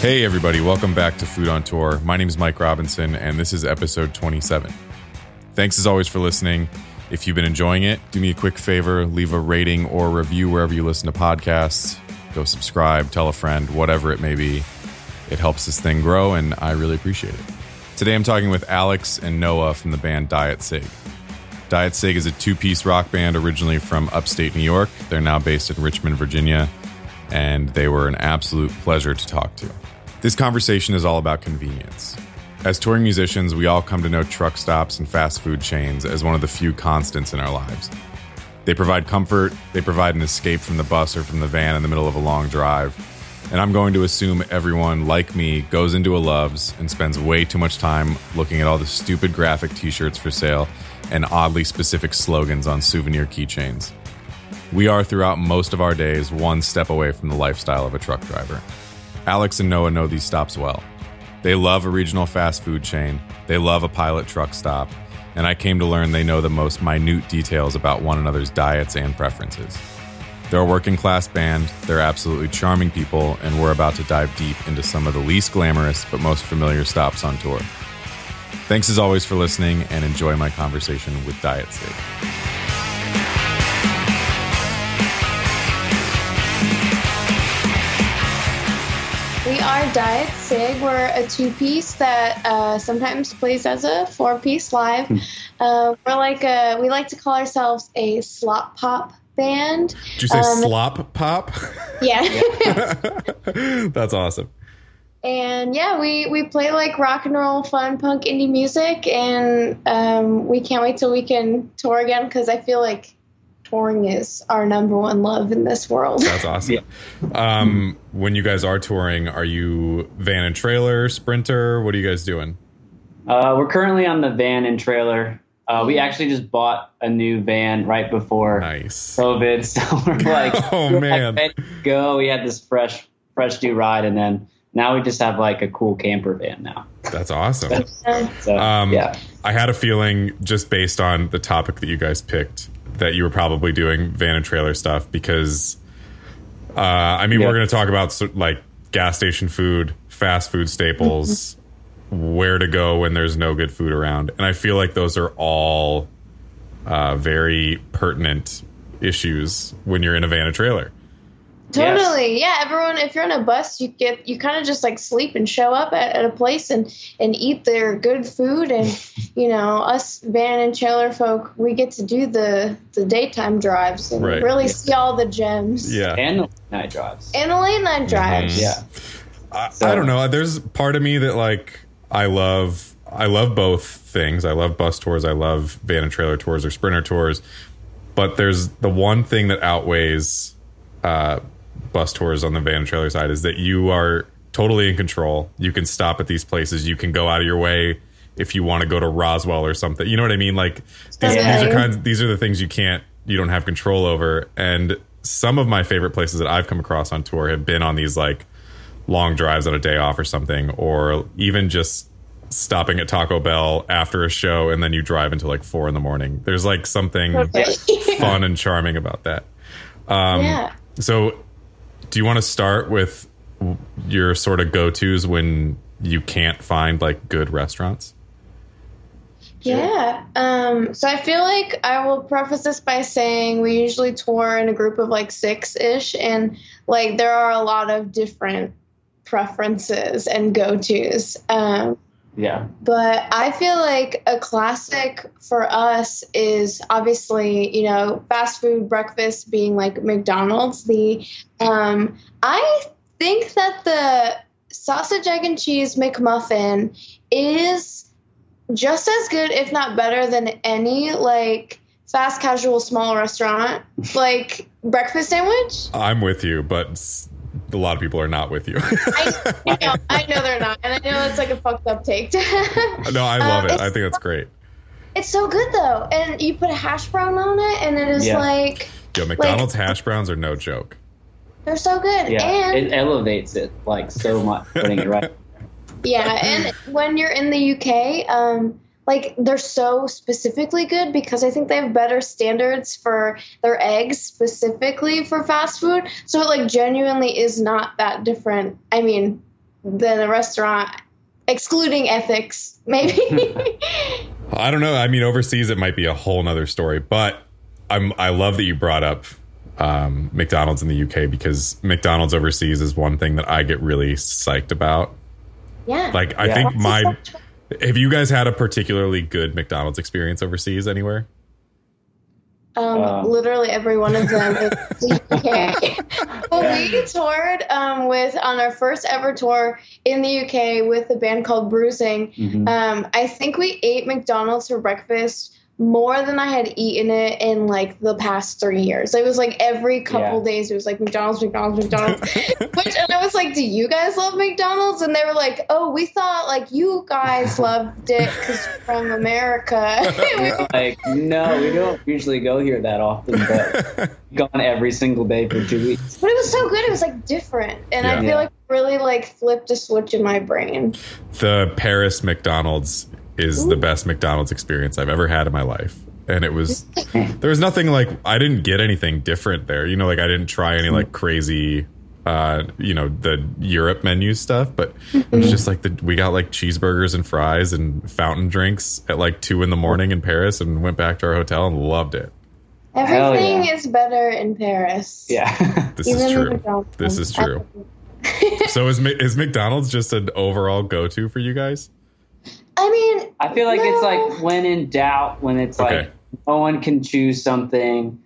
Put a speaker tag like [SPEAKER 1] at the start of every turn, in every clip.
[SPEAKER 1] Hey, everybody, welcome back to Food on Tour. My name is Mike Robinson, and this is episode 27. Thanks as always for listening. If you've been enjoying it, do me a quick favor leave a rating or review wherever you listen to podcasts. Go subscribe, tell a friend, whatever it may be. It helps this thing grow, and I really appreciate it. Today I'm talking with Alex and Noah from the band Diet Cig. Diet Cig is a two piece rock band originally from upstate New York. They're now based in Richmond, Virginia, and they were an absolute pleasure to talk to. This conversation is all about convenience. As touring musicians, we all come to know truck stops and fast food chains as one of the few constants in our lives. They provide comfort, they provide an escape from the bus or from the van in the middle of a long drive. And I'm going to assume everyone, like me, goes into a Love's and spends way too much time looking at all the stupid graphic t shirts for sale and oddly specific slogans on souvenir keychains. We are, throughout most of our days, one step away from the lifestyle of a truck driver. Alex and Noah know these stops well. They love a regional fast food chain, they love a pilot truck stop, and I came to learn they know the most minute details about one another's diets and preferences. They're a working class band, they're absolutely charming people, and we're about to dive deep into some of the least glamorous but most familiar stops on tour. Thanks as always for listening and enjoy my conversation with Diet
[SPEAKER 2] Cig. Are Diet Cig. We're a two piece that uh, sometimes plays as a four piece live.
[SPEAKER 1] Hmm.
[SPEAKER 2] Uh, we're like a, we like to call ourselves a slop pop band.
[SPEAKER 1] Did you say
[SPEAKER 2] Um,
[SPEAKER 1] slop pop?
[SPEAKER 2] Yeah.
[SPEAKER 1] That's awesome.
[SPEAKER 2] and yeah, we, we play like rock and roll, fun punk indie music. And um, we can't wait till we can tour again because I feel like touring is our number one love in this world.
[SPEAKER 1] That's awesome. Um, when you guys are touring, are you van and trailer, sprinter? What are you guys doing?
[SPEAKER 3] Uh, we're currently on the van and trailer. Uh, we actually just bought a new van right before
[SPEAKER 1] Nice.
[SPEAKER 3] COVID, so we're like,
[SPEAKER 1] Oh,
[SPEAKER 3] we're
[SPEAKER 1] man.
[SPEAKER 3] ready to go. We had this fresh, fresh new ride, and then now we just have like a cool camper van now.
[SPEAKER 1] That's awesome.
[SPEAKER 3] So
[SPEAKER 1] Um,
[SPEAKER 3] yeah,
[SPEAKER 1] I had a feeling, just based on the topic that you guys picked, that you were probably doing van and trailer stuff because, uh, I mean,
[SPEAKER 3] Yeah.
[SPEAKER 1] we're going to talk about like gas station food, fast food staples, where to go when there's no good food around, and I feel like those are all uh, very pertinent issues when you're in a van and trailer.
[SPEAKER 2] Totally. Yeah, everyone if you're on a bus, you get you kind of just like sleep and show up at, at a place and and eat their good food and you know, us van and trailer folk, we get to do the the daytime drives and
[SPEAKER 1] Right.
[SPEAKER 2] really see all the gems.
[SPEAKER 1] Yeah.
[SPEAKER 3] and the night drives.
[SPEAKER 2] And the late night drives.
[SPEAKER 1] Mhm.
[SPEAKER 3] yeah,
[SPEAKER 1] I,
[SPEAKER 3] So-
[SPEAKER 1] I don't know. There's part of me that like I love I love both things. I love bus tours. I love van and trailer tours or sprinter tours. But there's the one thing that outweighs uh, bus tours on the van trailer side is that you are totally in control. You can stop at these places. You can go out of your way if you want to go to Roswell or something. You know what I mean? Like these, these are kinds. These are the things you can't. You don't have control over. And some of my favorite places that I've come across on tour have been on these like long drives on a day off or something, or even just stopping at Taco Bell after a show and then you drive until like four in the morning. There's like something fun and charming about that. Um,
[SPEAKER 2] yeah.
[SPEAKER 1] So, do you want to start with your sort of go tos when you can't find like good restaurants?
[SPEAKER 2] Yeah. Um, so I feel like I will preface this by saying we usually tour in a group of like six ish, and like there are a lot of different preferences and go tos. Um,
[SPEAKER 3] yeah,
[SPEAKER 2] but I feel like a classic for us is obviously, you know, fast food breakfast being like McDonald's. The um, I think that the sausage, egg, and cheese McMuffin is just as good, if not better, than any like fast casual small restaurant like breakfast sandwich.
[SPEAKER 1] I'm with you, but s- a lot of people are not with you.
[SPEAKER 2] I, I know, I know they're not, and I know it's like a fucked up take.
[SPEAKER 1] no, I love
[SPEAKER 2] Um,
[SPEAKER 1] it. I think that's great.
[SPEAKER 2] It's so good though, and you put a hash brown on it, and it is
[SPEAKER 3] Yeah.
[SPEAKER 2] like
[SPEAKER 1] Yo, McDonald's hash browns are no joke.
[SPEAKER 2] they're so good.
[SPEAKER 3] yeah.
[SPEAKER 2] And
[SPEAKER 3] It elevates it like so much, putting it right.
[SPEAKER 2] yeah, and when you're in the UK, um, like they're so specifically good because I think they have better standards for their eggs specifically for fast food. So it like genuinely is not that different. I mean, than a restaurant, excluding ethics, maybe.
[SPEAKER 1] I don't know. I mean, overseas it might be a whole nother story, but I'm I love that you brought up um, McDonald's in the UK because McDonald's overseas is one thing that I get really psyched about.
[SPEAKER 2] yeah.
[SPEAKER 1] Like, I
[SPEAKER 3] Yeah.
[SPEAKER 1] think my have you guys had a particularly good McDonald's experience overseas anywhere?
[SPEAKER 2] Um,
[SPEAKER 3] Uh.
[SPEAKER 2] literally every one of them is the well, we toured um, with on our first ever tour in the UK with a band called Bruising.
[SPEAKER 3] Mhm.
[SPEAKER 2] Um, I think we ate McDonald's for breakfast more than I had eaten it in like the past three years. It was like every couple
[SPEAKER 3] Yeah.
[SPEAKER 2] days it was like McDonald's, McDonald's, McDonald's. Which and I was like, "Do you guys love McDonald's?" And they were like, "Oh, we thought like you guys loved it because you're from America." We
[SPEAKER 3] We're like, no, we don't usually go here that often, but gone every single day for two weeks.
[SPEAKER 2] But it was so good. It was like different, and I feel
[SPEAKER 3] Yeah.
[SPEAKER 2] like really like flipped a switch in my brain.
[SPEAKER 1] the Paris McDonald's is the best McDonald's experience I've ever had in my life. And it was there was nothing like I didn't get anything different there. You know, like I didn't try any like crazy uh you know the Europe menu stuff, but it was just like the we got like cheeseburgers and fries and fountain drinks at like two in the morning in Paris and went back to our hotel and loved it.
[SPEAKER 3] Hell
[SPEAKER 2] Everything
[SPEAKER 3] yeah.
[SPEAKER 2] is better in Paris.
[SPEAKER 3] Yeah.
[SPEAKER 1] This
[SPEAKER 2] Even
[SPEAKER 1] is true. This is true. So is is McDonald's just an overall go to for you guys?
[SPEAKER 2] I mean,
[SPEAKER 3] I feel like it's like when in doubt, when it's
[SPEAKER 1] Okay.
[SPEAKER 3] like no one can choose something.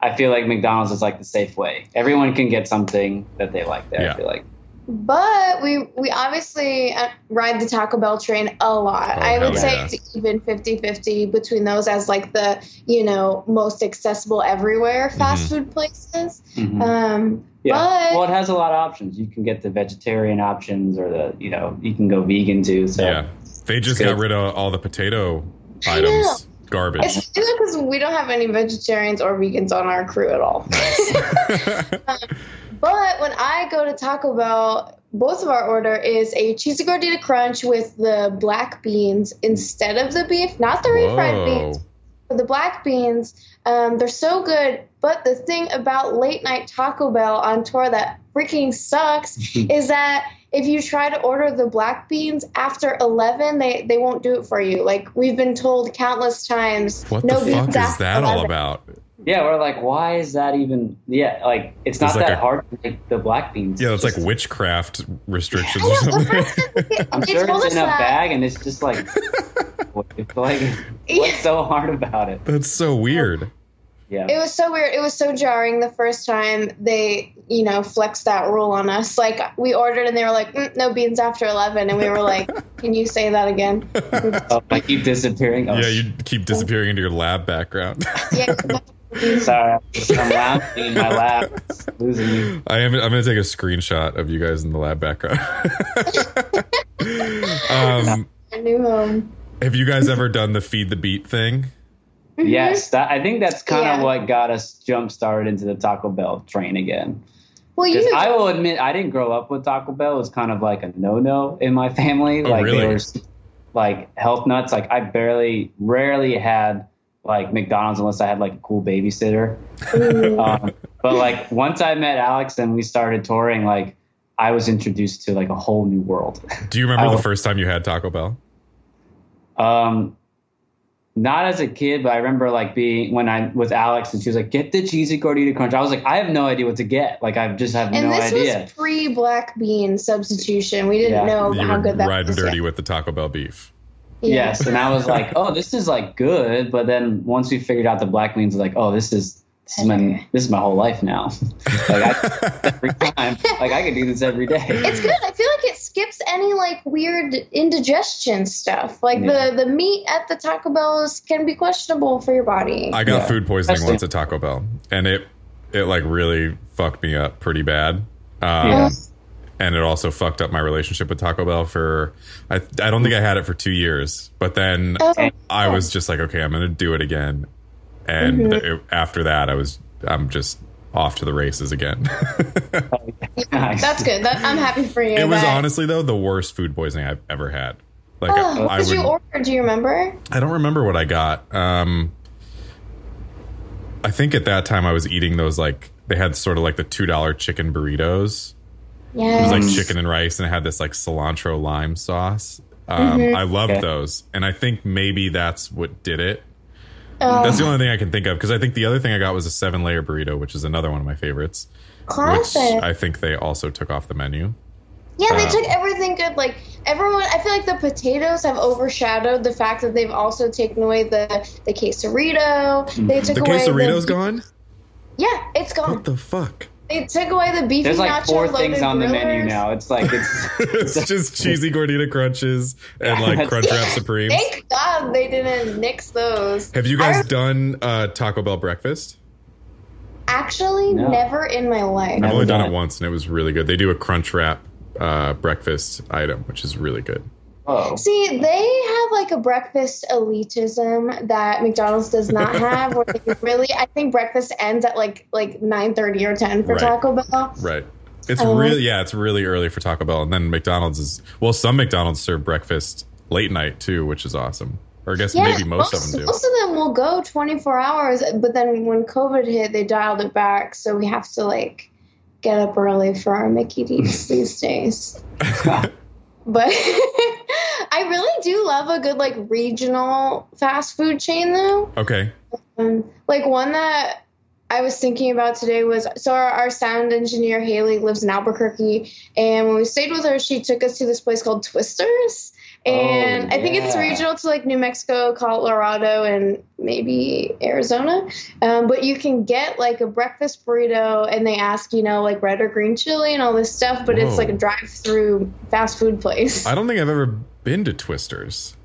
[SPEAKER 3] I feel like McDonald's is like the safe way. Everyone can get something that they like there.
[SPEAKER 1] Yeah.
[SPEAKER 3] I feel like.
[SPEAKER 2] but we we obviously uh, ride the Taco Bell train a lot.
[SPEAKER 1] Oh,
[SPEAKER 2] I would say
[SPEAKER 1] yeah.
[SPEAKER 2] it's even 50-50 between those as like the you know most accessible everywhere fast food places.
[SPEAKER 3] Mhm.
[SPEAKER 2] Um,
[SPEAKER 3] Yeah.
[SPEAKER 2] but
[SPEAKER 3] well, it has a lot of options. You can get the vegetarian options, or the you know you can go vegan too. So
[SPEAKER 1] Yeah. They just got rid of all the potato items. Garbage.
[SPEAKER 2] it's because we don't have any vegetarians or vegans on our crew at all. But when I go to Taco Bell, both of our order is a cheesy gordita crunch with the black beans instead of the beef, not the refried
[SPEAKER 1] Whoa.
[SPEAKER 2] beans. But the black beans, um, they're so good. But the thing about late night Taco Bell on tour that freaking sucks is that if you try to order the black beans after 11, they, they won't do it for you. Like we've been told countless times.
[SPEAKER 1] What
[SPEAKER 2] no
[SPEAKER 1] the
[SPEAKER 2] beans
[SPEAKER 1] fuck is
[SPEAKER 2] after
[SPEAKER 1] that all
[SPEAKER 2] 11.
[SPEAKER 1] about?
[SPEAKER 3] yeah, we're like, why is that even? Yeah, like it's not
[SPEAKER 1] There's like
[SPEAKER 3] that
[SPEAKER 1] a-
[SPEAKER 3] hard to make the black beans.
[SPEAKER 1] Yeah, it's like
[SPEAKER 3] Just-
[SPEAKER 1] witchcraft restrictions
[SPEAKER 2] know, or
[SPEAKER 1] something
[SPEAKER 2] they,
[SPEAKER 3] i'm
[SPEAKER 2] they
[SPEAKER 3] sure it's
[SPEAKER 2] us
[SPEAKER 3] in a
[SPEAKER 2] that.
[SPEAKER 3] bag, and it's just like, what, it's like, what's so hard about it?
[SPEAKER 1] That's so weird.
[SPEAKER 3] Yeah.
[SPEAKER 2] It was so weird. It was so jarring the first time they, you know, flexed that rule on us. Like we ordered and they were like, mm, "No beans after 11. and we were like, "Can you say that again?"
[SPEAKER 3] Oh, I keep disappearing. Oh,
[SPEAKER 1] Yeah, you keep disappearing into your lab background.
[SPEAKER 2] yeah.
[SPEAKER 3] Sorry, I'm lounging in my lap, It's losing you.
[SPEAKER 1] I am. I'm gonna take a screenshot of you guys in the lab background. um,
[SPEAKER 2] A new home.
[SPEAKER 1] have you guys ever done the feed the beat thing?
[SPEAKER 2] Mhm.
[SPEAKER 3] Yes, that, I think that's kind of
[SPEAKER 2] Yeah.
[SPEAKER 3] what got us jump started into the Taco Bell train again.
[SPEAKER 2] Well,
[SPEAKER 3] Because
[SPEAKER 2] you.
[SPEAKER 3] I will admit, I didn't grow up with Taco Bell. It was kind of like a no-no in my family.
[SPEAKER 1] Oh,
[SPEAKER 3] like
[SPEAKER 1] really?
[SPEAKER 3] they were like health nuts. Like I barely, rarely had like McDonald's unless I had like a cool babysitter. Um, but like once I met Alex and we started touring, like I was introduced to like a whole new world.
[SPEAKER 1] Do you remember
[SPEAKER 3] Oh.
[SPEAKER 1] the first time you had Taco Bell?
[SPEAKER 3] Um, not as a kid, but I remember like being when I was Alex and she was like, "Get the cheesy gordita crunch." I was like, "I have no idea what to get. Like, I just have
[SPEAKER 2] and
[SPEAKER 3] no
[SPEAKER 2] this
[SPEAKER 3] idea."
[SPEAKER 2] was pre black bean substitution. We didn't
[SPEAKER 3] Yeah.
[SPEAKER 2] know
[SPEAKER 1] You
[SPEAKER 2] how good that was.
[SPEAKER 1] riding
[SPEAKER 2] was.
[SPEAKER 1] dirty
[SPEAKER 2] yet.
[SPEAKER 1] with the Taco Bell beef.
[SPEAKER 2] Yeah.
[SPEAKER 3] Yes, and I was like, "Oh, this is like good," but then once we figured out the black beans, like, "Oh, this is this is my this is my whole life now." like I, every time, like I could do this every day.
[SPEAKER 2] It's good. I feel like it skips any like weird indigestion stuff. Like
[SPEAKER 3] Yeah.
[SPEAKER 2] the the meat at the Taco Bells can be questionable for your body.
[SPEAKER 1] I got
[SPEAKER 3] Yeah.
[SPEAKER 1] food poisoning
[SPEAKER 3] Especially-
[SPEAKER 1] once at Taco Bell, and it it like really fucked me up pretty bad. Um,
[SPEAKER 3] Yeah.
[SPEAKER 1] And it also fucked up my relationship with Taco Bell for I I don't think I had it for two years, but then
[SPEAKER 2] Oh,
[SPEAKER 1] I was just like, okay, I'm gonna do it again, and
[SPEAKER 2] Mhm.
[SPEAKER 1] it- after that, I was I'm just off to the races again.
[SPEAKER 3] Nice.
[SPEAKER 2] that's good. That, I'm happy for you.
[SPEAKER 1] it was
[SPEAKER 2] that-
[SPEAKER 1] honestly though the worst food poisoning I've ever had. Like
[SPEAKER 2] Oh, what
[SPEAKER 1] I
[SPEAKER 2] did you order? Do you remember?
[SPEAKER 1] I don't remember what I got. Um, I think at that time I was eating those like they had sort of like the two dollar chicken burritos,
[SPEAKER 2] Yeah.
[SPEAKER 1] It was like chicken and rice, and it had this like cilantro lime sauce. Um,
[SPEAKER 2] Mhm.
[SPEAKER 1] I loved
[SPEAKER 3] Okay.
[SPEAKER 1] those, and I think maybe that's what did it.
[SPEAKER 2] Oh,
[SPEAKER 1] That's the only thing I can think of because I think the other thing I got was a seven layer burrito, which is another one of my favorites,
[SPEAKER 2] classic.
[SPEAKER 1] which I think they also took off the menu.
[SPEAKER 2] Yeah, they took everything good. Like everyone, I feel like the potatoes have overshadowed the fact that they've also taken away the the quesarito. They mm-hmm. took
[SPEAKER 1] The
[SPEAKER 2] away
[SPEAKER 1] quesarito's
[SPEAKER 2] the,
[SPEAKER 1] gone.
[SPEAKER 2] Yeah, it's gone.
[SPEAKER 1] What the fuck?
[SPEAKER 2] They took away the beefy
[SPEAKER 3] There's like
[SPEAKER 2] nacho
[SPEAKER 3] four things on the menu now. It's like it's
[SPEAKER 1] it's just cheesy gordita crunches and like
[SPEAKER 3] That's-
[SPEAKER 1] Crunchwrap Supremes.
[SPEAKER 2] Thank God they didn't nix those.
[SPEAKER 1] Have you guys
[SPEAKER 2] rem-
[SPEAKER 1] done uh, Taco Bell breakfast?
[SPEAKER 2] Actually,
[SPEAKER 3] No.
[SPEAKER 2] never in my life.
[SPEAKER 1] I've
[SPEAKER 3] Never
[SPEAKER 1] only done
[SPEAKER 3] done
[SPEAKER 1] it
[SPEAKER 3] it.
[SPEAKER 1] once, and it was really good. They do a Crunch Wrap uh, breakfast item, which is really good.
[SPEAKER 3] oh
[SPEAKER 2] See, they have like a breakfast elitism that McDonald's does not have. where they really, I think breakfast ends at like like nine thirty or ten for
[SPEAKER 1] Right.
[SPEAKER 2] Taco Bell.
[SPEAKER 1] Right. It's um,
[SPEAKER 2] Oh.
[SPEAKER 1] really yeah, it's really early for Taco Bell, and then McDonald's is well, some McDonald's serve breakfast late night too, which is awesome. Or I guess maybe most, of them do.
[SPEAKER 2] Most of them will go 24 hours, but then when COVID hit, they dialed it back. So we have to like get up early for our Mickey D's these days. But I really do love a good like regional fast food chain though.
[SPEAKER 1] okay.
[SPEAKER 2] Um, like one that I was thinking about today was so our, our sound engineer Haley lives in Albuquerque, and when we stayed with her, she took us to this place called Twisters, and
[SPEAKER 3] Oh,
[SPEAKER 2] I think it's regional to like New Mexico, Colorado, and maybe Arizona. Um, but you can get like a breakfast burrito, and they ask you know like red or green chili and all this stuff, but
[SPEAKER 1] Whoa.
[SPEAKER 2] it's like a drive-through fast food place.
[SPEAKER 1] I don't think I've ever been to Twisters.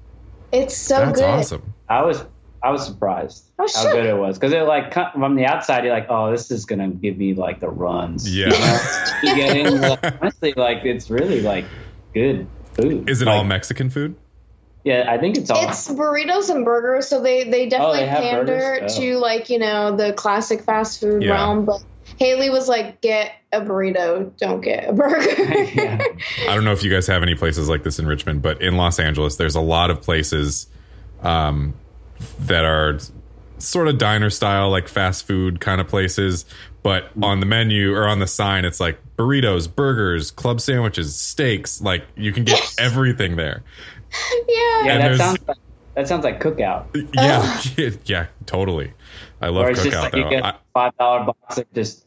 [SPEAKER 2] It's so
[SPEAKER 1] That's
[SPEAKER 2] good.
[SPEAKER 1] awesome.
[SPEAKER 3] I was I was surprised
[SPEAKER 2] Oh,
[SPEAKER 3] how good it was because it like from the outside you're like oh this is gonna give me like the runs
[SPEAKER 1] Yeah.
[SPEAKER 3] You, know? You get in like, honestly like it's really like good food
[SPEAKER 1] Is it
[SPEAKER 3] Like,
[SPEAKER 1] all Mexican food?
[SPEAKER 3] yeah I think it's all
[SPEAKER 2] It's burritos and burgers, so they they definitely
[SPEAKER 3] Oh, they
[SPEAKER 2] pander?
[SPEAKER 3] Oh.
[SPEAKER 2] to like you know the classic fast food
[SPEAKER 1] Yeah.
[SPEAKER 2] realm. But Haley was like, "Get a burrito, don't get a burger."
[SPEAKER 3] Yeah.
[SPEAKER 1] I don't know if you guys have any places like this in Richmond, but in Los Angeles, there's a lot of places um, that are sort of diner style, like fast food kind of places. But on the menu or on the sign, it's like burritos, burgers, club sandwiches, steaks. Like you can get everything there.
[SPEAKER 2] yeah.
[SPEAKER 3] yeah
[SPEAKER 1] And
[SPEAKER 3] that sounds like, that sounds like cookout
[SPEAKER 1] Yeah, yeah, totally. I love
[SPEAKER 3] or it's
[SPEAKER 1] cookout
[SPEAKER 3] just like
[SPEAKER 1] though.
[SPEAKER 3] you get
[SPEAKER 1] I-
[SPEAKER 3] five dollar box of just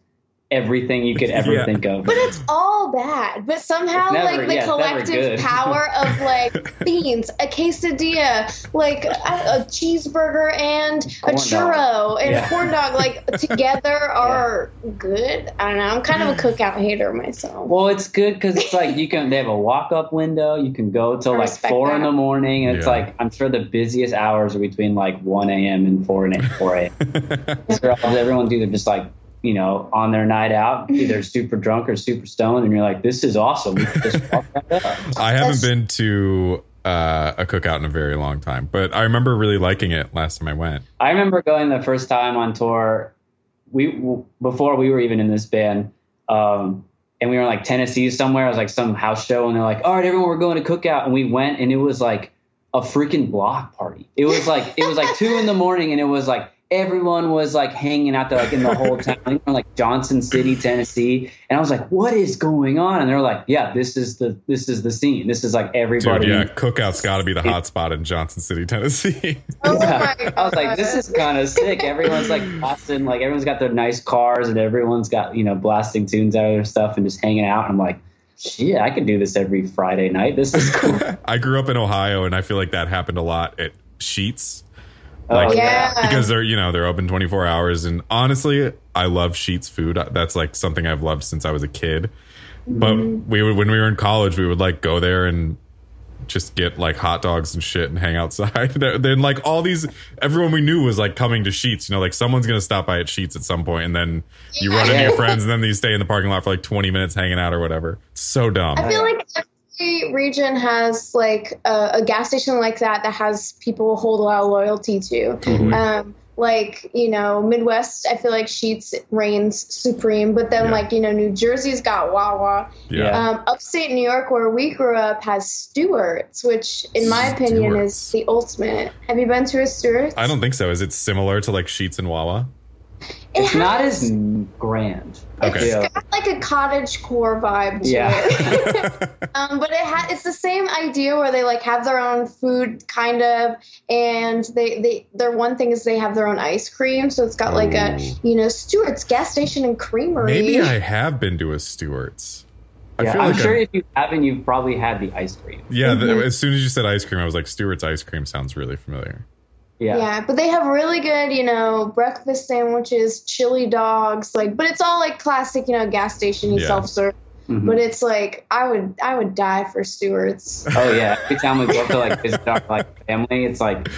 [SPEAKER 3] everything you could ever
[SPEAKER 1] Yeah.
[SPEAKER 3] think of
[SPEAKER 2] But it's all bad. But somehow,
[SPEAKER 3] never-
[SPEAKER 2] like the
[SPEAKER 3] yeah,
[SPEAKER 2] collective power of like beans, a quesadilla, like a, a cheeseburger, and
[SPEAKER 3] Corn
[SPEAKER 2] a
[SPEAKER 3] dog.
[SPEAKER 2] churro and
[SPEAKER 3] Yeah.
[SPEAKER 2] a corn dog, like together are good. I don't know. I'm kind of a cookout hater myself.
[SPEAKER 3] Well, it's good because it's like you can. They have a walk-up window. You can go till like
[SPEAKER 2] respect
[SPEAKER 3] four in the morning. And it's like I'm sure the busiest hours are between like one a.m. and four and four a.m. So Everyone's either just like you know on their night out, either super drunk or super stoned, and you're like, "This is awesome." Just walk right up.
[SPEAKER 1] I haven't been to uh, a cookout in a very long time, but I remember really liking it last time I went.
[SPEAKER 3] I remember going the first time on tour. We w- before we were even in this band, um, and we were in like Tennessee somewhere. It was like some house show, and they're like, "All right, everyone, we're going to cookout," and we went, and it was like a freaking block party. It was like it was like two in the morning, and it was like everyone was like hanging out there like in the whole town. We were like Johnson City, Tennessee, and I was like, "What is going on?" And they're like, "Yeah, this is the this is the scene. This is like
[SPEAKER 1] Dude,
[SPEAKER 3] everybody."
[SPEAKER 1] yeah, cookout's got to be the hot spot in Johnson City, Tennessee.
[SPEAKER 2] Oh
[SPEAKER 3] Yeah.
[SPEAKER 2] my
[SPEAKER 3] I was like, this is kind of sick. Everyone's like blasting, like everyone's got their nice cars and everyone's got, you know, blasting tunes out of their stuff and just hanging out. And I'm like, shit, I could do this every Friday night. This is cool.
[SPEAKER 1] I grew up in Ohio, and I feel like that happened a lot at Sheetz.
[SPEAKER 3] Oh,
[SPEAKER 1] Like,
[SPEAKER 2] yeah.
[SPEAKER 1] because they're you know they're open 24 hours. And honestly i love Sheetz food. That's like something i've loved since i was a kid. But
[SPEAKER 2] Mm-hmm.
[SPEAKER 1] we would when we were in college we would like go there and just get like hot dogs and shit and hang outside. Then like all these everyone we knew was like coming to Sheetz. You know like someone's gonna stop by at Sheetz at some point and then you run into your friends and then you stay in the parking lot for like 20 minutes hanging out or whatever. So dumb.
[SPEAKER 2] I feel like every region has like a, a gas station like that that has people hold a lot of loyalty to.
[SPEAKER 1] Totally.
[SPEAKER 2] Um, like you know, Midwest, I feel like Sheetz reigns supreme, but then
[SPEAKER 1] Yeah.
[SPEAKER 2] like you know, New Jersey's got Wawa.
[SPEAKER 1] yeah,
[SPEAKER 3] Yeah.
[SPEAKER 2] Um, upstate New York, where we grew up, has Stewart's, which in my opinion is the ultimate. Have you been to a Stewart's?
[SPEAKER 1] i don't think so is it similar to like Sheetz and wawa
[SPEAKER 2] It
[SPEAKER 3] it's not as grand.
[SPEAKER 1] Okay.
[SPEAKER 2] It's got like a cottage core vibe to
[SPEAKER 3] Yeah.
[SPEAKER 2] it. um, but it ha- it's the same idea where they like have their own food kind of and they they their one thing is they have their own ice cream so it's got like a you know Stewart's gas station and creamery.
[SPEAKER 1] Maybe I have been to a Stewart's. I
[SPEAKER 3] Yeah,
[SPEAKER 1] feel
[SPEAKER 3] I'm
[SPEAKER 1] like
[SPEAKER 3] sure
[SPEAKER 1] I-
[SPEAKER 3] if you haven't, you've probably had the ice cream.
[SPEAKER 1] yeah. The,
[SPEAKER 2] Mhm.
[SPEAKER 1] as soon as you said ice cream, I was like, Stewart's ice cream sounds really familiar.
[SPEAKER 3] Yeah.
[SPEAKER 2] Yeah. but they have really good, you know, breakfast sandwiches, chili dogs, like, but it's all like classic, you know, gas station
[SPEAKER 1] Yeah.
[SPEAKER 2] self serve.
[SPEAKER 3] Mhm.
[SPEAKER 2] But it's like I would, I would die for Stewart's.
[SPEAKER 3] Oh yeah. Every time we go to like visit our like family, it's like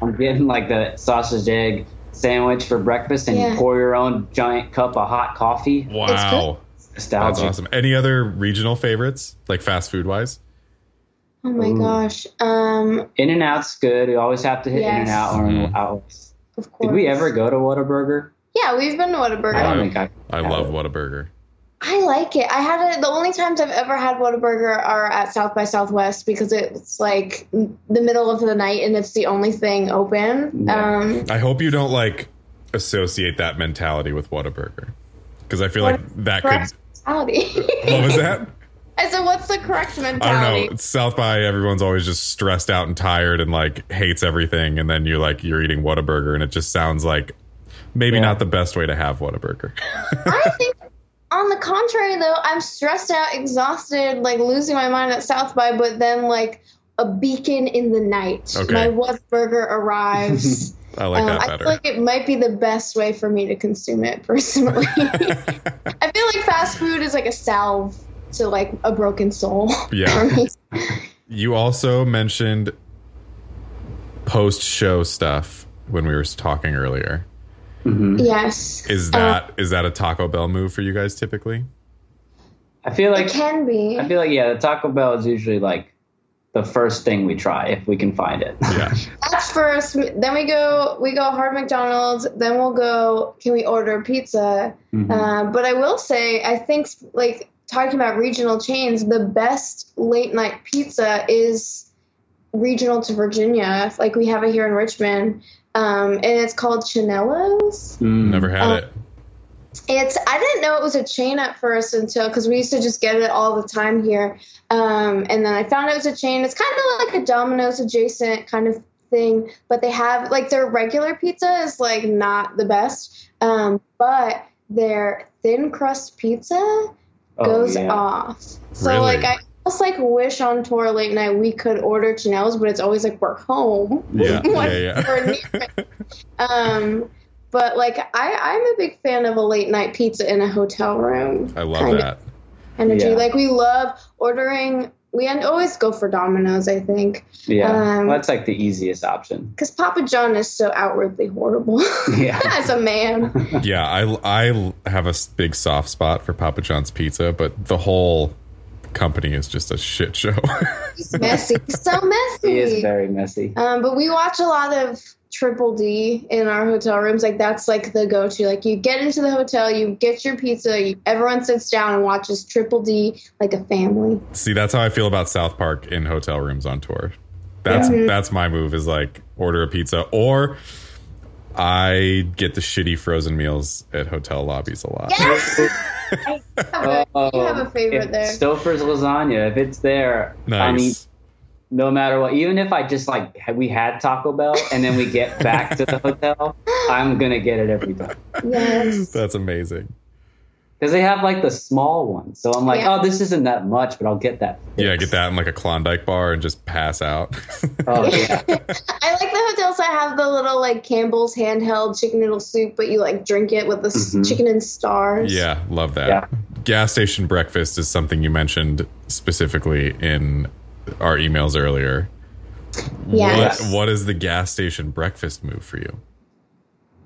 [SPEAKER 3] I'm getting like the sausage egg sandwich for breakfast, and
[SPEAKER 2] Yeah.
[SPEAKER 3] you pour your own giant cup of hot coffee.
[SPEAKER 1] Wow, that's
[SPEAKER 3] Nostalgic.
[SPEAKER 1] awesome. Any other regional favorites, like fast food wise?
[SPEAKER 2] Oh my
[SPEAKER 3] Ooh.
[SPEAKER 2] gosh. Um,
[SPEAKER 3] In and Out's good. We always have to hit In and Out or
[SPEAKER 1] Mhm.
[SPEAKER 3] Outlets.
[SPEAKER 2] of course.
[SPEAKER 3] Did we ever go to Whataburger?
[SPEAKER 2] Yeah, we've been to Whataburger.
[SPEAKER 3] I don't
[SPEAKER 1] I-
[SPEAKER 3] think I.
[SPEAKER 1] I love Whataburger.
[SPEAKER 2] I like it. I had it. The only times I've ever had Whataburger are at South by Southwest because it's like the middle of the night and it's the only thing open.
[SPEAKER 3] Yeah.
[SPEAKER 2] Um,
[SPEAKER 1] I hope you don't like associate that mentality with Whataburger, because I feel like that could.
[SPEAKER 2] correct mentality.
[SPEAKER 1] What was that?
[SPEAKER 2] I said, what's the correct mentality?
[SPEAKER 1] I don't know. South by, everyone's always just stressed out and tired and like hates everything, and then you're like you're eating Whataburger, and it just sounds like maybe
[SPEAKER 3] Yeah.
[SPEAKER 1] not the best way to have Whataburger.
[SPEAKER 2] I think, on the contrary, though, I'm stressed out, exhausted, like losing my mind at South by, but then like a beacon in the night.
[SPEAKER 1] Okay.
[SPEAKER 2] My Whataburger arrives.
[SPEAKER 1] I like
[SPEAKER 2] Um,
[SPEAKER 1] that
[SPEAKER 2] I feel like it might be the best way for me to consume it personally. I feel like fast food is like a salve to like a broken soul.
[SPEAKER 1] Yeah. You also mentioned post show stuff when we were talking earlier.
[SPEAKER 3] Mhm.
[SPEAKER 2] Yes.
[SPEAKER 1] Is that is that a Taco Bell move for you guys typically?
[SPEAKER 3] I feel like
[SPEAKER 2] it can be.
[SPEAKER 3] I feel like yeah, the Taco Bell is usually like the first thing we try if we can find it.
[SPEAKER 1] Yeah.
[SPEAKER 2] That's first. Then we go. We go hard McDonald's. Then we'll go. Can we order pizza?
[SPEAKER 3] Mhm.
[SPEAKER 2] Uh, but I will say, I think like talking about regional chains, the best late night pizza is regional to Virginia. Like we have it here in Richmond, um, and it's called Chanello's.
[SPEAKER 3] Mm.
[SPEAKER 1] Never had
[SPEAKER 2] Oh.
[SPEAKER 1] it.
[SPEAKER 2] It's I didn't know it was a chain at first until because we used to just get it all the time here, um, and then I found it was a chain. It's kind of like a Domino's adjacent kind of thing, but they have like their regular pizza is like not the best, um, but their thin crust pizza
[SPEAKER 3] Oh,
[SPEAKER 2] goes
[SPEAKER 3] yeah.
[SPEAKER 2] off. So
[SPEAKER 1] Really?
[SPEAKER 2] like I almost like wish on tour late night we could order Chanel's, but it's always like we're home.
[SPEAKER 1] Yeah, yeah, yeah.
[SPEAKER 2] we're near um, but like I, I'm a big fan of a late night pizza in a hotel room.
[SPEAKER 1] I love
[SPEAKER 2] kind of
[SPEAKER 1] that.
[SPEAKER 2] energy.
[SPEAKER 3] Yeah.
[SPEAKER 2] Like we love ordering. We en- always go for Domino's, I think,
[SPEAKER 3] Yeah,
[SPEAKER 2] Um,
[SPEAKER 3] well, that's like the easiest option.
[SPEAKER 2] because Papa John is so outwardly horrible
[SPEAKER 3] Yeah.
[SPEAKER 2] as a man.
[SPEAKER 1] Yeah, I I have a big soft spot for Papa John's pizza, but the whole company is just a shit show.
[SPEAKER 2] He's messy, so messy.
[SPEAKER 3] He is very messy.
[SPEAKER 2] Um, but we watch a lot of Triple D in our hotel rooms. Like that's like the go-to. Like you get into the hotel, you get your pizza, you, everyone sits down and watches Triple D like a family.
[SPEAKER 1] See, that's how I feel about South Park in hotel rooms on tour. That's
[SPEAKER 2] Mhm.
[SPEAKER 1] that's my move is like order a pizza or I get the shitty frozen meals at hotel lobbies a lot.
[SPEAKER 2] Yes, I have a, you have a oh, favorite
[SPEAKER 3] if
[SPEAKER 2] there.
[SPEAKER 3] Stouffer's lasagna, if it's there, I mean,
[SPEAKER 1] Nice.
[SPEAKER 3] no matter what, even if I just like we had Taco Bell and then we get back to the hotel, I'm gonna get it every time
[SPEAKER 2] Yes.
[SPEAKER 1] That's amazing.
[SPEAKER 3] Because they have like the small ones. So I'm like,
[SPEAKER 2] Yeah.
[SPEAKER 3] oh, this isn't that much, but I'll get that.
[SPEAKER 1] Yeah, get that in like a Klondike bar and just pass out.
[SPEAKER 3] Oh yeah,
[SPEAKER 2] I like the hotels that have the little like Campbell's handheld chicken noodle soup, but you like drink it with the s
[SPEAKER 3] Mhm.
[SPEAKER 2] chicken and stars.
[SPEAKER 1] yeah, love that.
[SPEAKER 3] Yeah.
[SPEAKER 1] Gas station breakfast is something you mentioned specifically in our emails earlier.
[SPEAKER 2] Yes.
[SPEAKER 1] What, what is the gas station breakfast move for you?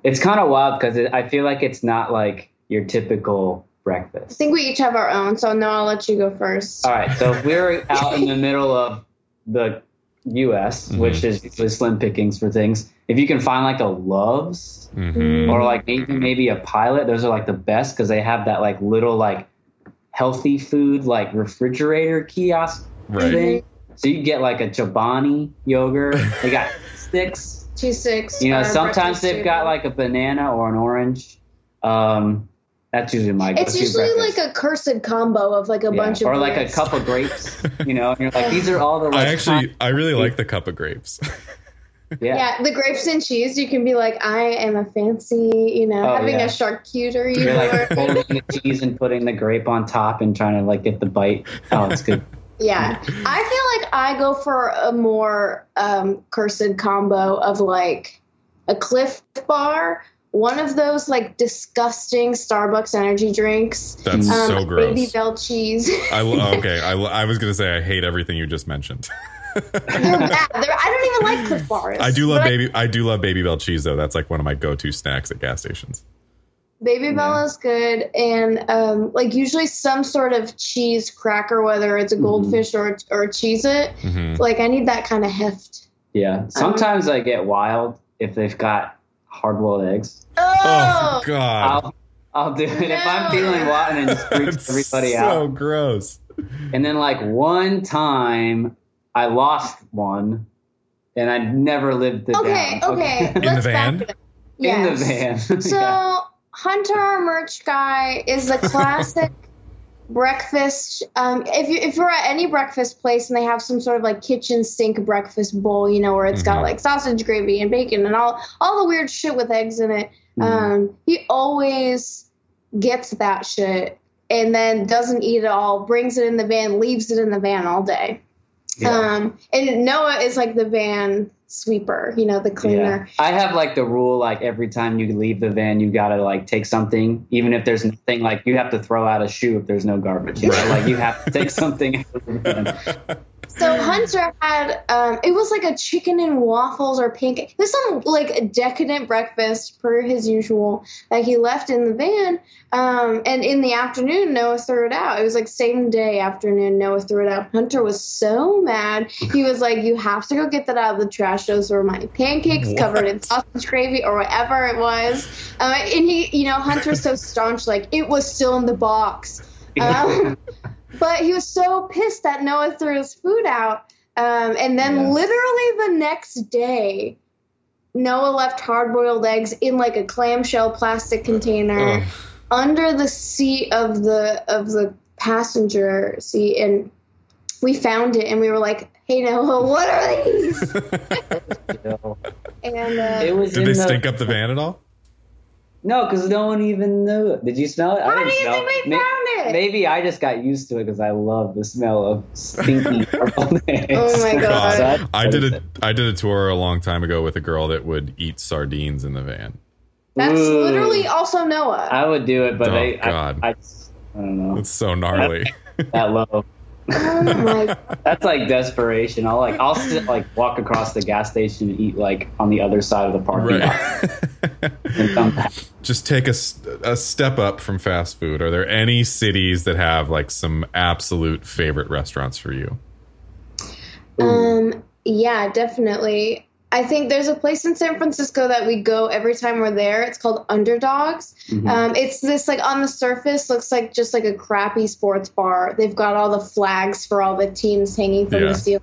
[SPEAKER 3] it's kind of wild because I feel like it's not like your typical
[SPEAKER 2] I think we each have our own, so no, I'll let you go first.
[SPEAKER 3] All right, so if we're out in the middle of the U.S.,
[SPEAKER 1] Mhm.
[SPEAKER 3] which is usually slim pickings for things, if you can find like a Love's
[SPEAKER 1] hmm
[SPEAKER 3] or like maybe maybe a Pilot, those are like the best because they have that like little like healthy food like refrigerator kiosk
[SPEAKER 1] Right.
[SPEAKER 3] thing. So you get like a Chobani yogurt. They got sticks.
[SPEAKER 2] Two six.
[SPEAKER 3] You know, sometimes they've got like a banana or an orange. Um, that's usually my.
[SPEAKER 2] It's usually
[SPEAKER 3] breakfast.
[SPEAKER 2] like a cursed combo of like a
[SPEAKER 3] Yeah,
[SPEAKER 2] bunch of
[SPEAKER 3] or like a cup of grapes, you know. And you're like, these are all the. Like,
[SPEAKER 1] I actually, I really like the cup of grapes.
[SPEAKER 3] yeah.
[SPEAKER 2] Yeah, the grapes and cheese. You can be like, I am a fancy, you know,
[SPEAKER 3] Oh,
[SPEAKER 2] having
[SPEAKER 3] yeah.
[SPEAKER 2] a charcuterie
[SPEAKER 3] You're like
[SPEAKER 2] board.
[SPEAKER 3] folding the cheese and putting the grape on top and trying to like get the bite. Oh, it's good.
[SPEAKER 2] Yeah, I feel like I go for a more um, cursed combo of like a Clif Bar, one of those like disgusting Starbucks energy drinks.
[SPEAKER 1] That's
[SPEAKER 2] Um,
[SPEAKER 1] so gross.
[SPEAKER 2] Babybel cheese.
[SPEAKER 1] I okay. I, I was gonna say I hate everything you just mentioned.
[SPEAKER 2] They're bad. They're, I don't even like Clif Bars.
[SPEAKER 1] I do love baby. I do love Babybel cheese though. That's like one of my go-to snacks at gas stations.
[SPEAKER 2] Babybel is good, and um, like usually some sort of cheese cracker, whether it's a goldfish or or Cheez-It.
[SPEAKER 1] hmm
[SPEAKER 2] Like I need that kind of heft.
[SPEAKER 3] Yeah. Sometimes I get wild if they've got hard boiled eggs.
[SPEAKER 2] Oh,
[SPEAKER 1] Oh God,
[SPEAKER 3] I'll I'll do it if I'm feeling wild and then just freaks everybody
[SPEAKER 1] so
[SPEAKER 3] out.
[SPEAKER 1] So gross.
[SPEAKER 3] And then like one time I lost one and I never lived it
[SPEAKER 2] okay,
[SPEAKER 3] down.
[SPEAKER 2] okay.
[SPEAKER 1] the
[SPEAKER 2] Let's
[SPEAKER 1] van?
[SPEAKER 2] back it up.
[SPEAKER 3] In the van.
[SPEAKER 2] So
[SPEAKER 3] Yeah.
[SPEAKER 2] Hunter, our merch guy, is the classic breakfast. Um, if you if you're at any breakfast place and they have some sort of like kitchen sink breakfast bowl, you know, where it's
[SPEAKER 1] Mhm.
[SPEAKER 2] got like sausage gravy and bacon and all all the weird shit with eggs in it.
[SPEAKER 3] Mhm.
[SPEAKER 2] Um, he always gets that shit and then doesn't eat it all, brings it in the van, leaves it in the van all day.
[SPEAKER 3] Yeah.
[SPEAKER 2] Um, and Noah is like the van sweeper, you know, the cleaner.
[SPEAKER 3] I have like the rule like every time you leave the van you gotta like take something even if there's nothing like you have to throw out a shoe if there's no garbage you know like you have to take something out of the van.
[SPEAKER 2] So Hunter had um, it was like a chicken and waffles or pancake. It was some like decadent breakfast per his usual that he left in the van. Um, and in the afternoon, Noah threw it out. It was like same day afternoon. Noah threw it out. Hunter was so mad. He was like, "You have to go get that out of the trash. Those were my pancakes
[SPEAKER 1] What?
[SPEAKER 2] covered in sausage gravy or whatever it was." Um, and he, you know, Hunter's so staunch, like it was still in the box. Um, but he was so pissed that Noah threw his food out. Um, and then
[SPEAKER 3] Yeah.
[SPEAKER 2] literally the next day, Noah left hard boiled eggs in like a clamshell plastic container
[SPEAKER 1] Ugh.
[SPEAKER 2] under the seat of the of the passenger seat and we found it and we were like, Hey Noah, what are these? And uh,
[SPEAKER 3] it was
[SPEAKER 1] Did
[SPEAKER 3] in
[SPEAKER 1] they
[SPEAKER 3] the,
[SPEAKER 1] stink up the van at all?
[SPEAKER 3] No because no one even knew it did you smell it I didn't
[SPEAKER 2] do you
[SPEAKER 3] smell
[SPEAKER 2] think we
[SPEAKER 3] May-
[SPEAKER 2] found it?
[SPEAKER 3] Maybe I just got used to it because I love the smell of stinky purple eggs.
[SPEAKER 2] Oh my God.
[SPEAKER 3] So that's-
[SPEAKER 1] I did a I did a tour a long time ago with a girl that would eat sardines in the van.
[SPEAKER 2] That's
[SPEAKER 3] Ooh.
[SPEAKER 2] literally also Noah.
[SPEAKER 3] I would do it, but
[SPEAKER 1] Oh,
[SPEAKER 3] I,
[SPEAKER 1] God.
[SPEAKER 3] I, I, I don't know
[SPEAKER 1] It's so gnarly.
[SPEAKER 3] that low.
[SPEAKER 2] oh
[SPEAKER 3] That's like desperation. I'll like I'll sit like walk across the gas station and eat like on the other side of the parking lot
[SPEAKER 1] right.
[SPEAKER 3] and.
[SPEAKER 1] Just take a, a step up from fast food. Are there any cities that have like some absolute favorite restaurants for you?
[SPEAKER 2] Um, yeah, definitely. I think there's a place in San Francisco that we go every time we're there. It's called Underdogs.
[SPEAKER 3] Mhm.
[SPEAKER 2] Um, it's this like on the surface looks like just like a crappy sports bar. They've got all the flags for all the teams hanging from
[SPEAKER 1] Yeah.
[SPEAKER 2] the ceiling.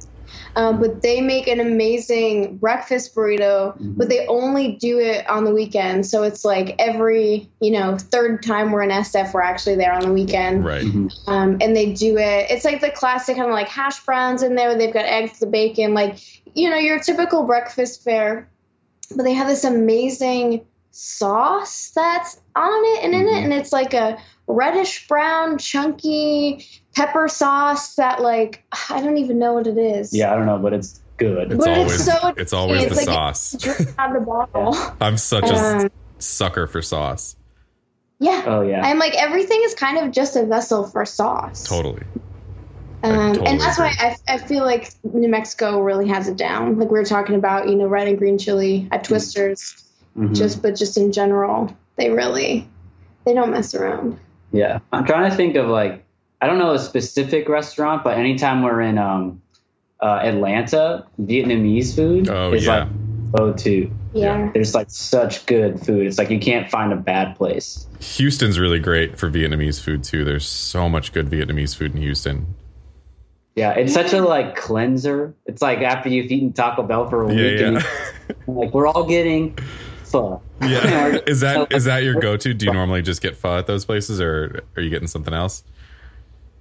[SPEAKER 2] Um, but they make an amazing breakfast burrito,
[SPEAKER 3] Mhm.
[SPEAKER 2] but they only do it on the weekend. So it's like every, you know, third time we're in SF, we're actually there on the weekend
[SPEAKER 1] Right.
[SPEAKER 3] Mhm.
[SPEAKER 2] um, and they do it. It's like the classic kind of like hash browns in there. They've got eggs, the bacon, like you know your typical breakfast fare. But they have this amazing sauce that's on it and in it, and it's like a reddish brown, chunky pepper sauce that like I don't even know what it is.
[SPEAKER 3] Yeah, I don't know, but it's good.
[SPEAKER 1] It's
[SPEAKER 2] But it's
[SPEAKER 1] always
[SPEAKER 2] so
[SPEAKER 1] it's always
[SPEAKER 2] it's
[SPEAKER 1] the
[SPEAKER 2] like-
[SPEAKER 1] sauce.
[SPEAKER 2] Drink out of the bottle.
[SPEAKER 1] I'm such a
[SPEAKER 2] Um,
[SPEAKER 1] sucker for sauce.
[SPEAKER 2] yeah.
[SPEAKER 3] Oh yeah.
[SPEAKER 2] I'm like everything is kind of just a vessel for sauce.
[SPEAKER 1] Totally. I
[SPEAKER 2] Um,
[SPEAKER 1] totally
[SPEAKER 2] and that's
[SPEAKER 1] agree.
[SPEAKER 2] why I, I feel like New Mexico really has it down. Like we were talking about, you know, red and green chili at Twisters,
[SPEAKER 3] Mhm.
[SPEAKER 2] just but just in general, they really they don't mess around.
[SPEAKER 3] Yeah, I'm trying to think of like I don't know a specific restaurant, but anytime we're in um, uh, Atlanta, Vietnamese food
[SPEAKER 1] Oh,
[SPEAKER 3] is
[SPEAKER 1] yeah.
[SPEAKER 3] like go to.
[SPEAKER 2] Yeah.
[SPEAKER 3] There's like such good food. It's like you can't find a bad place.
[SPEAKER 1] Houston's really great for Vietnamese food too. There's so much good Vietnamese food in Houston.
[SPEAKER 3] Yeah, it's such a like cleanser. It's like after you've eaten Taco Bell for a week,
[SPEAKER 1] Yeah,
[SPEAKER 3] and
[SPEAKER 1] yeah.
[SPEAKER 3] you, like we're all getting pho.
[SPEAKER 1] Yeah, is that is that your go to? Do you normally just get pho at those places, or are you getting something else?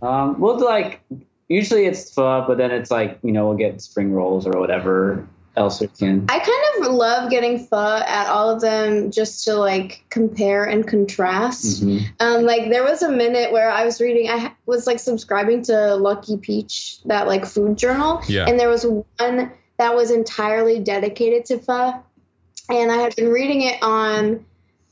[SPEAKER 3] Um, we'll do like usually it's pho, but then it's like you know we'll get spring rolls or whatever else we can.
[SPEAKER 2] I kind of love getting pho at all of them just to like compare and contrast.
[SPEAKER 3] Mhm.
[SPEAKER 2] Um, like there was a minute where I was reading, I was like subscribing to Lucky Peach, that like food journal,
[SPEAKER 1] Yeah.
[SPEAKER 2] and there was one that was entirely dedicated to pho, and I had been reading it on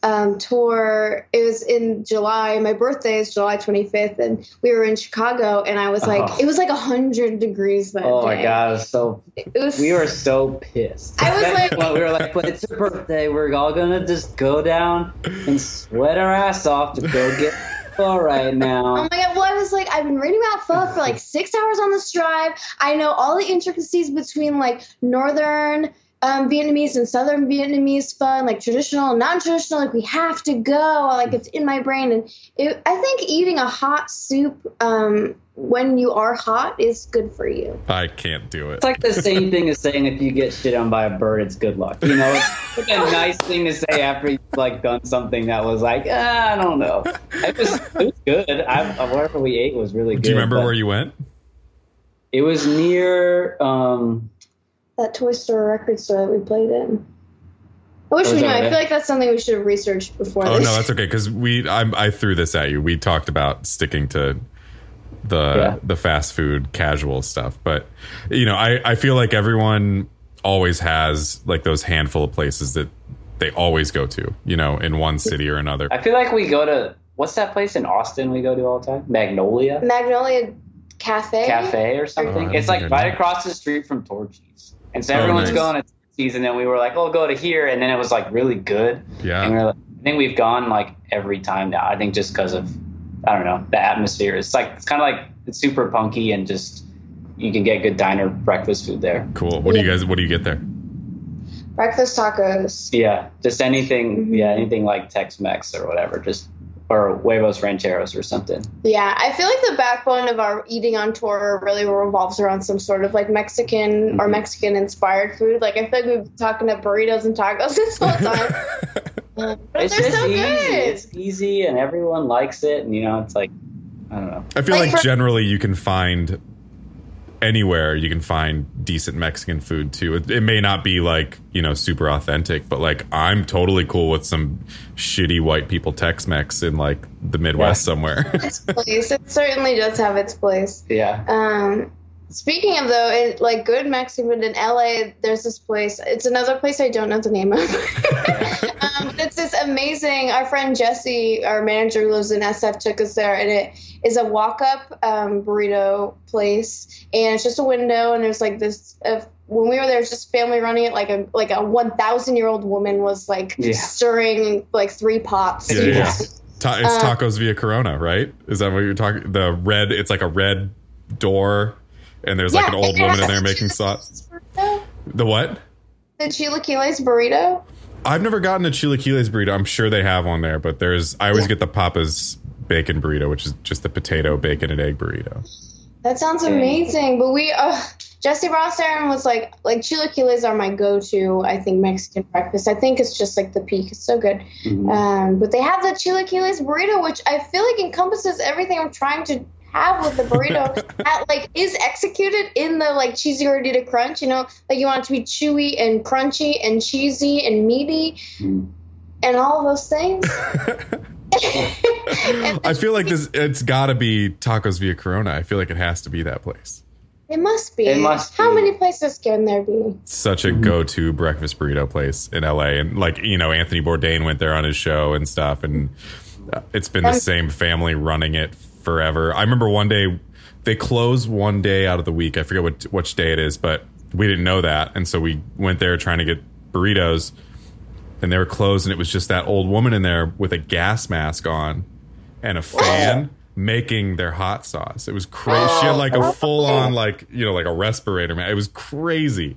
[SPEAKER 2] um, tour. It was in July. My birthday is July 25th, and we were in Chicago, and I was like,
[SPEAKER 3] Oh.
[SPEAKER 2] it was like hundred degrees that
[SPEAKER 3] Oh
[SPEAKER 2] day.
[SPEAKER 3] my god, it was so
[SPEAKER 2] It was
[SPEAKER 3] we were so pissed.
[SPEAKER 2] I was like-
[SPEAKER 3] what we were like, but it's your birthday. We're all gonna just go down and sweat our ass off to go get pho right now.
[SPEAKER 2] Oh my god! Well, I was like, I've been reading about pho for like six hours on this drive. I know all the intricacies between like northern um, Vietnamese and southern Vietnamese pho, and like traditional, and non-traditional. Like we have to go. Like it's in my brain, and it, I think eating a hot soup um, when you are hot is good for you.
[SPEAKER 1] I can't do it.
[SPEAKER 3] It's like the same thing as saying if you get shit on by a bird, it's good luck. You know, it's like a nice thing to say after you've like done something that was like, ah, I don't know. It was it was good. I, whatever we ate was really good.
[SPEAKER 1] Do you remember where you went?
[SPEAKER 3] It was near. um
[SPEAKER 2] That toy store record store that we played in. I wish
[SPEAKER 3] Oh,
[SPEAKER 2] we knew. I feel like that's something we should have researched before.
[SPEAKER 1] Oh
[SPEAKER 2] this.
[SPEAKER 1] no, that's okay because we I, I threw this at you. We talked about sticking to the
[SPEAKER 3] Yeah.
[SPEAKER 1] the fast food casual stuff, but you know I I feel like everyone always has like those handful of places that they always go to. You know, in one city or another.
[SPEAKER 3] I feel like we go to what's that place in Austin we go to all the time? Magnolia
[SPEAKER 2] Magnolia Cafe.
[SPEAKER 3] Cafe or
[SPEAKER 1] Oh,
[SPEAKER 3] something.
[SPEAKER 1] don't
[SPEAKER 3] it's like
[SPEAKER 1] think I
[SPEAKER 3] right across the street from Torchy's. And so
[SPEAKER 1] Oh,
[SPEAKER 3] everyone's
[SPEAKER 1] nice.
[SPEAKER 3] going to Torchy's and then we were like, Oh, go to here and then it was like really good. And we
[SPEAKER 1] yeah,
[SPEAKER 3] like, I think we've gone like every time now. I think just because of I don't know, the atmosphere. It's like it's kinda like it's super punky and just you can get good diner breakfast food there.
[SPEAKER 1] cool. What do you guys? What do you get there?
[SPEAKER 2] Breakfast tacos.
[SPEAKER 3] Yeah. Just anything
[SPEAKER 2] Mhm.
[SPEAKER 3] yeah, anything like Tex Mex or whatever. Just or huevos rancheros or something.
[SPEAKER 2] Yeah, I feel like the backbone of our eating on tour really revolves around some sort of like Mexican or
[SPEAKER 3] Mhm.
[SPEAKER 2] Mexican inspired food. Like I feel like we've been talking about burritos and tacos this whole time. Um, but
[SPEAKER 3] it's
[SPEAKER 2] they're
[SPEAKER 3] just
[SPEAKER 2] so
[SPEAKER 3] easy.
[SPEAKER 2] good.
[SPEAKER 3] It's easy and everyone likes it and you know, it's like I don't know.
[SPEAKER 1] I feel
[SPEAKER 2] Like
[SPEAKER 1] like
[SPEAKER 2] for-
[SPEAKER 1] generally you can find anywhere you can find decent Mexican food too. It, it may not be like, you know, super authentic, but like I'm totally cool with some shitty white people Tex Mex in like the Midwest
[SPEAKER 3] Yeah.
[SPEAKER 1] somewhere.
[SPEAKER 2] its place. It certainly does have its place.
[SPEAKER 3] Yeah.
[SPEAKER 2] Um, speaking of though, it, like good Mexican food in LA, there's this place. It's another place I don't know the name of. um, but it's this amazing. Our friend Jesse, our manager who lives in SF, took us there, and it is a walk-up um, burrito place, and it's just a window, and there's like this. Uh, when we were there, it was just family running it. Like a like a 1,000 year old woman was like
[SPEAKER 3] Yeah.
[SPEAKER 2] stirring like three pots.
[SPEAKER 1] Yeah, yeah. Ta- it's
[SPEAKER 2] Uh,
[SPEAKER 1] tacos Villa Corona, right? Is that what you're talking? The red, it's like a red door, and there's like an old woman in there making sauce.
[SPEAKER 2] burrito.
[SPEAKER 1] The what?
[SPEAKER 2] The chilaquiles burrito.
[SPEAKER 1] I've never gotten a chilaquiles burrito. I'm sure they have one there, but there's. I always
[SPEAKER 2] Yeah.
[SPEAKER 1] get the Papa's bacon burrito, which is just the potato, bacon, and egg burrito.
[SPEAKER 2] That sounds amazing. But we, uh, Jesse Rossaren was like, like chilaquiles are my go-to. I think Mexican breakfast. I think it's just like the peak. It's so good.
[SPEAKER 3] Mhm.
[SPEAKER 2] Um, but they have the chilaquiles burrito, which I feel like encompasses everything I'm trying to have with the burrito. that like is executed in the like cheesy gordita crunch. You know, like you want it to be chewy and crunchy and cheesy and meaty
[SPEAKER 3] Mhm.
[SPEAKER 2] and all of those things.
[SPEAKER 1] I feel like this. It's got to be tacos Villa Corona. I feel like it has to be that place.
[SPEAKER 2] It must be.
[SPEAKER 3] It must
[SPEAKER 2] How
[SPEAKER 3] be.
[SPEAKER 2] many places can there be?
[SPEAKER 1] Such a go-to breakfast burrito place in LA, and like you know, Anthony Bourdain went there on his show and stuff, and uh, it's been the same family running it forever. I remember one day they close one day out of the week. I forget what which day it is, but we didn't know that, and so we went there trying to get burritos, and they were closed, and it was just that old woman in there with a gas mask on and a fan. Making their hot sauce, it was crazy. She had like a
[SPEAKER 2] Oh.
[SPEAKER 1] full on, like you know, like a respirator. Man, it was crazy.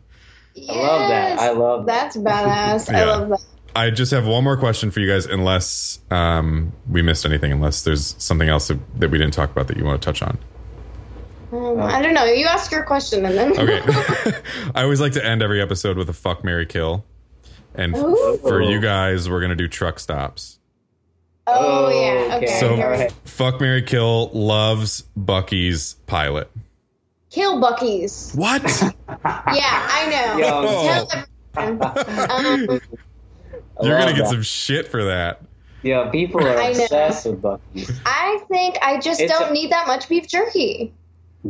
[SPEAKER 3] I love that. I love that.
[SPEAKER 2] That's badass. I love that.
[SPEAKER 1] I just have one more question for you guys, unless um, we missed anything, unless there's something else that, that we didn't talk about that you want to touch on.
[SPEAKER 2] Um, I don't know. You ask your question and then.
[SPEAKER 1] Okay. I always like to end every episode with a fuck Mary Kill. And f-
[SPEAKER 2] Ooh.
[SPEAKER 1] for you guys, we're gonna do truck stops.
[SPEAKER 2] Oh, yeah. Okay.
[SPEAKER 3] okay.
[SPEAKER 1] So
[SPEAKER 3] all right.
[SPEAKER 1] fuck Mary Kill loves Buc-ee's pilot.
[SPEAKER 2] Kill Buc-ee's.
[SPEAKER 1] What?
[SPEAKER 2] Yeah, I know.
[SPEAKER 3] Yo.
[SPEAKER 2] Tell everyone. Um,
[SPEAKER 1] You're gonna get
[SPEAKER 3] that.
[SPEAKER 1] some shit for that.
[SPEAKER 3] Yeah, people are
[SPEAKER 2] I know.
[SPEAKER 3] obsessed with Buc-ee's.
[SPEAKER 2] I think I just
[SPEAKER 3] It's
[SPEAKER 2] don't
[SPEAKER 3] a-
[SPEAKER 2] need that much beef jerky.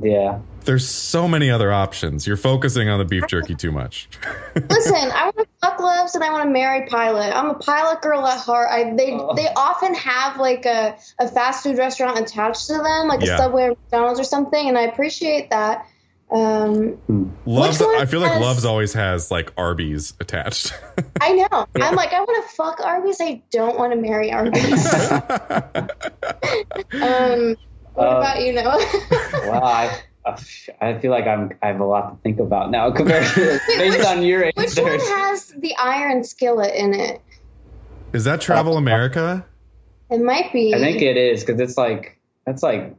[SPEAKER 3] Yeah.
[SPEAKER 1] There's so many other options. You're focusing on the beef jerky too much.
[SPEAKER 2] Listen, I want to fuck loves and I want to marry pilot. I'm a pilot girl at heart. I, they
[SPEAKER 3] Oh.
[SPEAKER 2] they often have like a, a fast food restaurant attached to them, like
[SPEAKER 1] Yeah.
[SPEAKER 2] a Subway or McDonald's or something, and I appreciate that. Um,
[SPEAKER 1] Loves. I feel like
[SPEAKER 2] has-
[SPEAKER 1] Loves always has like Arby's attached.
[SPEAKER 2] I know.
[SPEAKER 3] Yeah.
[SPEAKER 2] I'm like, I want to fuck Arby's. I don't want to marry Arby's. um, what
[SPEAKER 3] Uh,
[SPEAKER 2] about you, Noah?
[SPEAKER 3] Wow, I, I feel like I'm I have a lot to think about now compared to based
[SPEAKER 2] which-
[SPEAKER 3] on your
[SPEAKER 2] Which one has the iron skillet in it?
[SPEAKER 1] Is that Travel America?
[SPEAKER 2] It might be.
[SPEAKER 3] I think it is because it's like that's like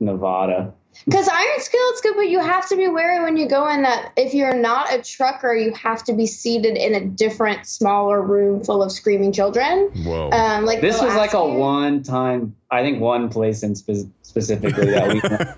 [SPEAKER 3] Nevada.
[SPEAKER 2] Because iron skillet's good, but you have to be wary when you go in that if you're not a trucker, you have to be seated in a different, smaller room full of screaming children.
[SPEAKER 1] Whoa.
[SPEAKER 2] Um, like
[SPEAKER 3] This was like
[SPEAKER 2] ask
[SPEAKER 3] a one time. I think one place in spe- specifically that we.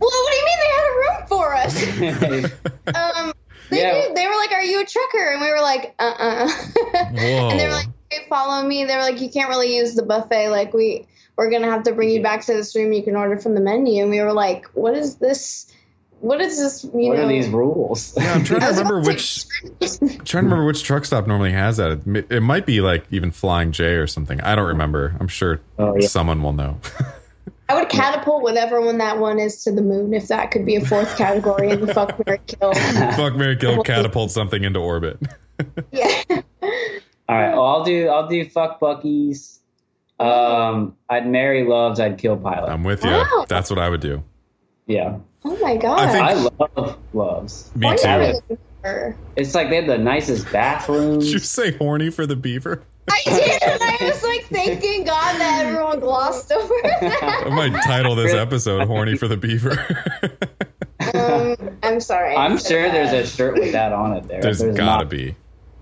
[SPEAKER 2] Well, what do you mean they had a room for us? Um, they
[SPEAKER 3] Yeah.
[SPEAKER 2] did. They were like, "Are you a trucker?" And we were like, "Uh, uh
[SPEAKER 1] Whoa.
[SPEAKER 2] And they were like, "Hey, follow me." They were like, "You can't really use the buffet. Like, we we're gonna have to bring you back to this room. You can order from the menu." And we were like, "What is this? What is this? You
[SPEAKER 3] what
[SPEAKER 2] know,
[SPEAKER 3] are these rules?
[SPEAKER 1] yeah, I'm trying to remember which. trying to remember which truck stop normally has that. It, it might be like even Flying J or something. I don't remember. I'm sure
[SPEAKER 3] Oh, yeah.
[SPEAKER 1] someone will know.
[SPEAKER 2] I would catapult whatever one that one is to the moon if that could be a fourth category in the fuck Mary kill.
[SPEAKER 1] Fuck Mary Kill catapult something into orbit.
[SPEAKER 2] Yeah.
[SPEAKER 3] All right, well, I'll do I'll do fuck Buc-ee's. Um, I'd marry loves. I'd kill pilot.
[SPEAKER 1] I'm with you.
[SPEAKER 2] Wow.
[SPEAKER 1] That's what I would do.
[SPEAKER 3] yeah,
[SPEAKER 2] Oh my god.
[SPEAKER 1] I think-
[SPEAKER 3] I love loves.
[SPEAKER 1] Me
[SPEAKER 2] Why
[SPEAKER 1] too.
[SPEAKER 2] are
[SPEAKER 3] Did
[SPEAKER 2] you
[SPEAKER 3] It's like they have the nicest bathrooms.
[SPEAKER 1] Did you say horny for the beaver?
[SPEAKER 2] I did, and I was like, thanking God that everyone glossed over
[SPEAKER 1] I
[SPEAKER 2] that.
[SPEAKER 1] might title this episode "Horny for the Beaver."
[SPEAKER 2] Um, I'm sorry. I
[SPEAKER 3] I'm sure
[SPEAKER 2] that.
[SPEAKER 3] there's a shirt with that on it. There,
[SPEAKER 1] There's,
[SPEAKER 3] There's
[SPEAKER 1] gotta
[SPEAKER 3] not.
[SPEAKER 1] be.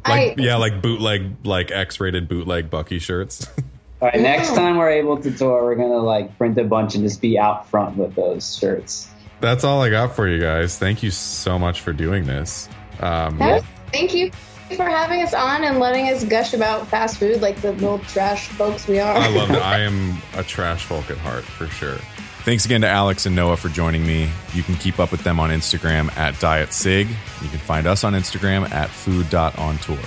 [SPEAKER 2] I-
[SPEAKER 1] Like yeah, like bootleg, like X-rated bootleg Buc-ee shirts.
[SPEAKER 3] All right, next time we're able to tour, we're gonna like print a bunch and just be out front with those shirts.
[SPEAKER 1] That's all I got for you guys. Thank you so much for doing this. Um,
[SPEAKER 2] That was- Thank you for having us on and letting us gush about fast food like the little trash folks we are.
[SPEAKER 1] I loved it. I am a trash folk at heart for sure. Thanks again to Alex and Noah for joining me. You can keep up with them on Instagram at DietCig. You can find us on Instagram at food.ontour.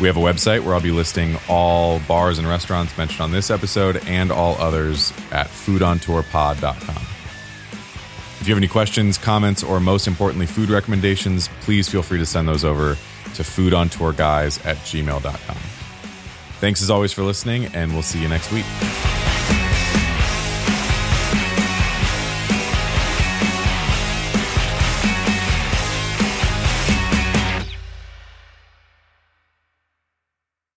[SPEAKER 1] We have a website where I'll be listing all bars and restaurants mentioned on this episode and all others at foodontourpod.com. If you have any questions, comments, or most importantly, food recommendations, please feel free to send those over to foodontourguys at gmail.com. Thanks as always for listening, and we'll see you next week.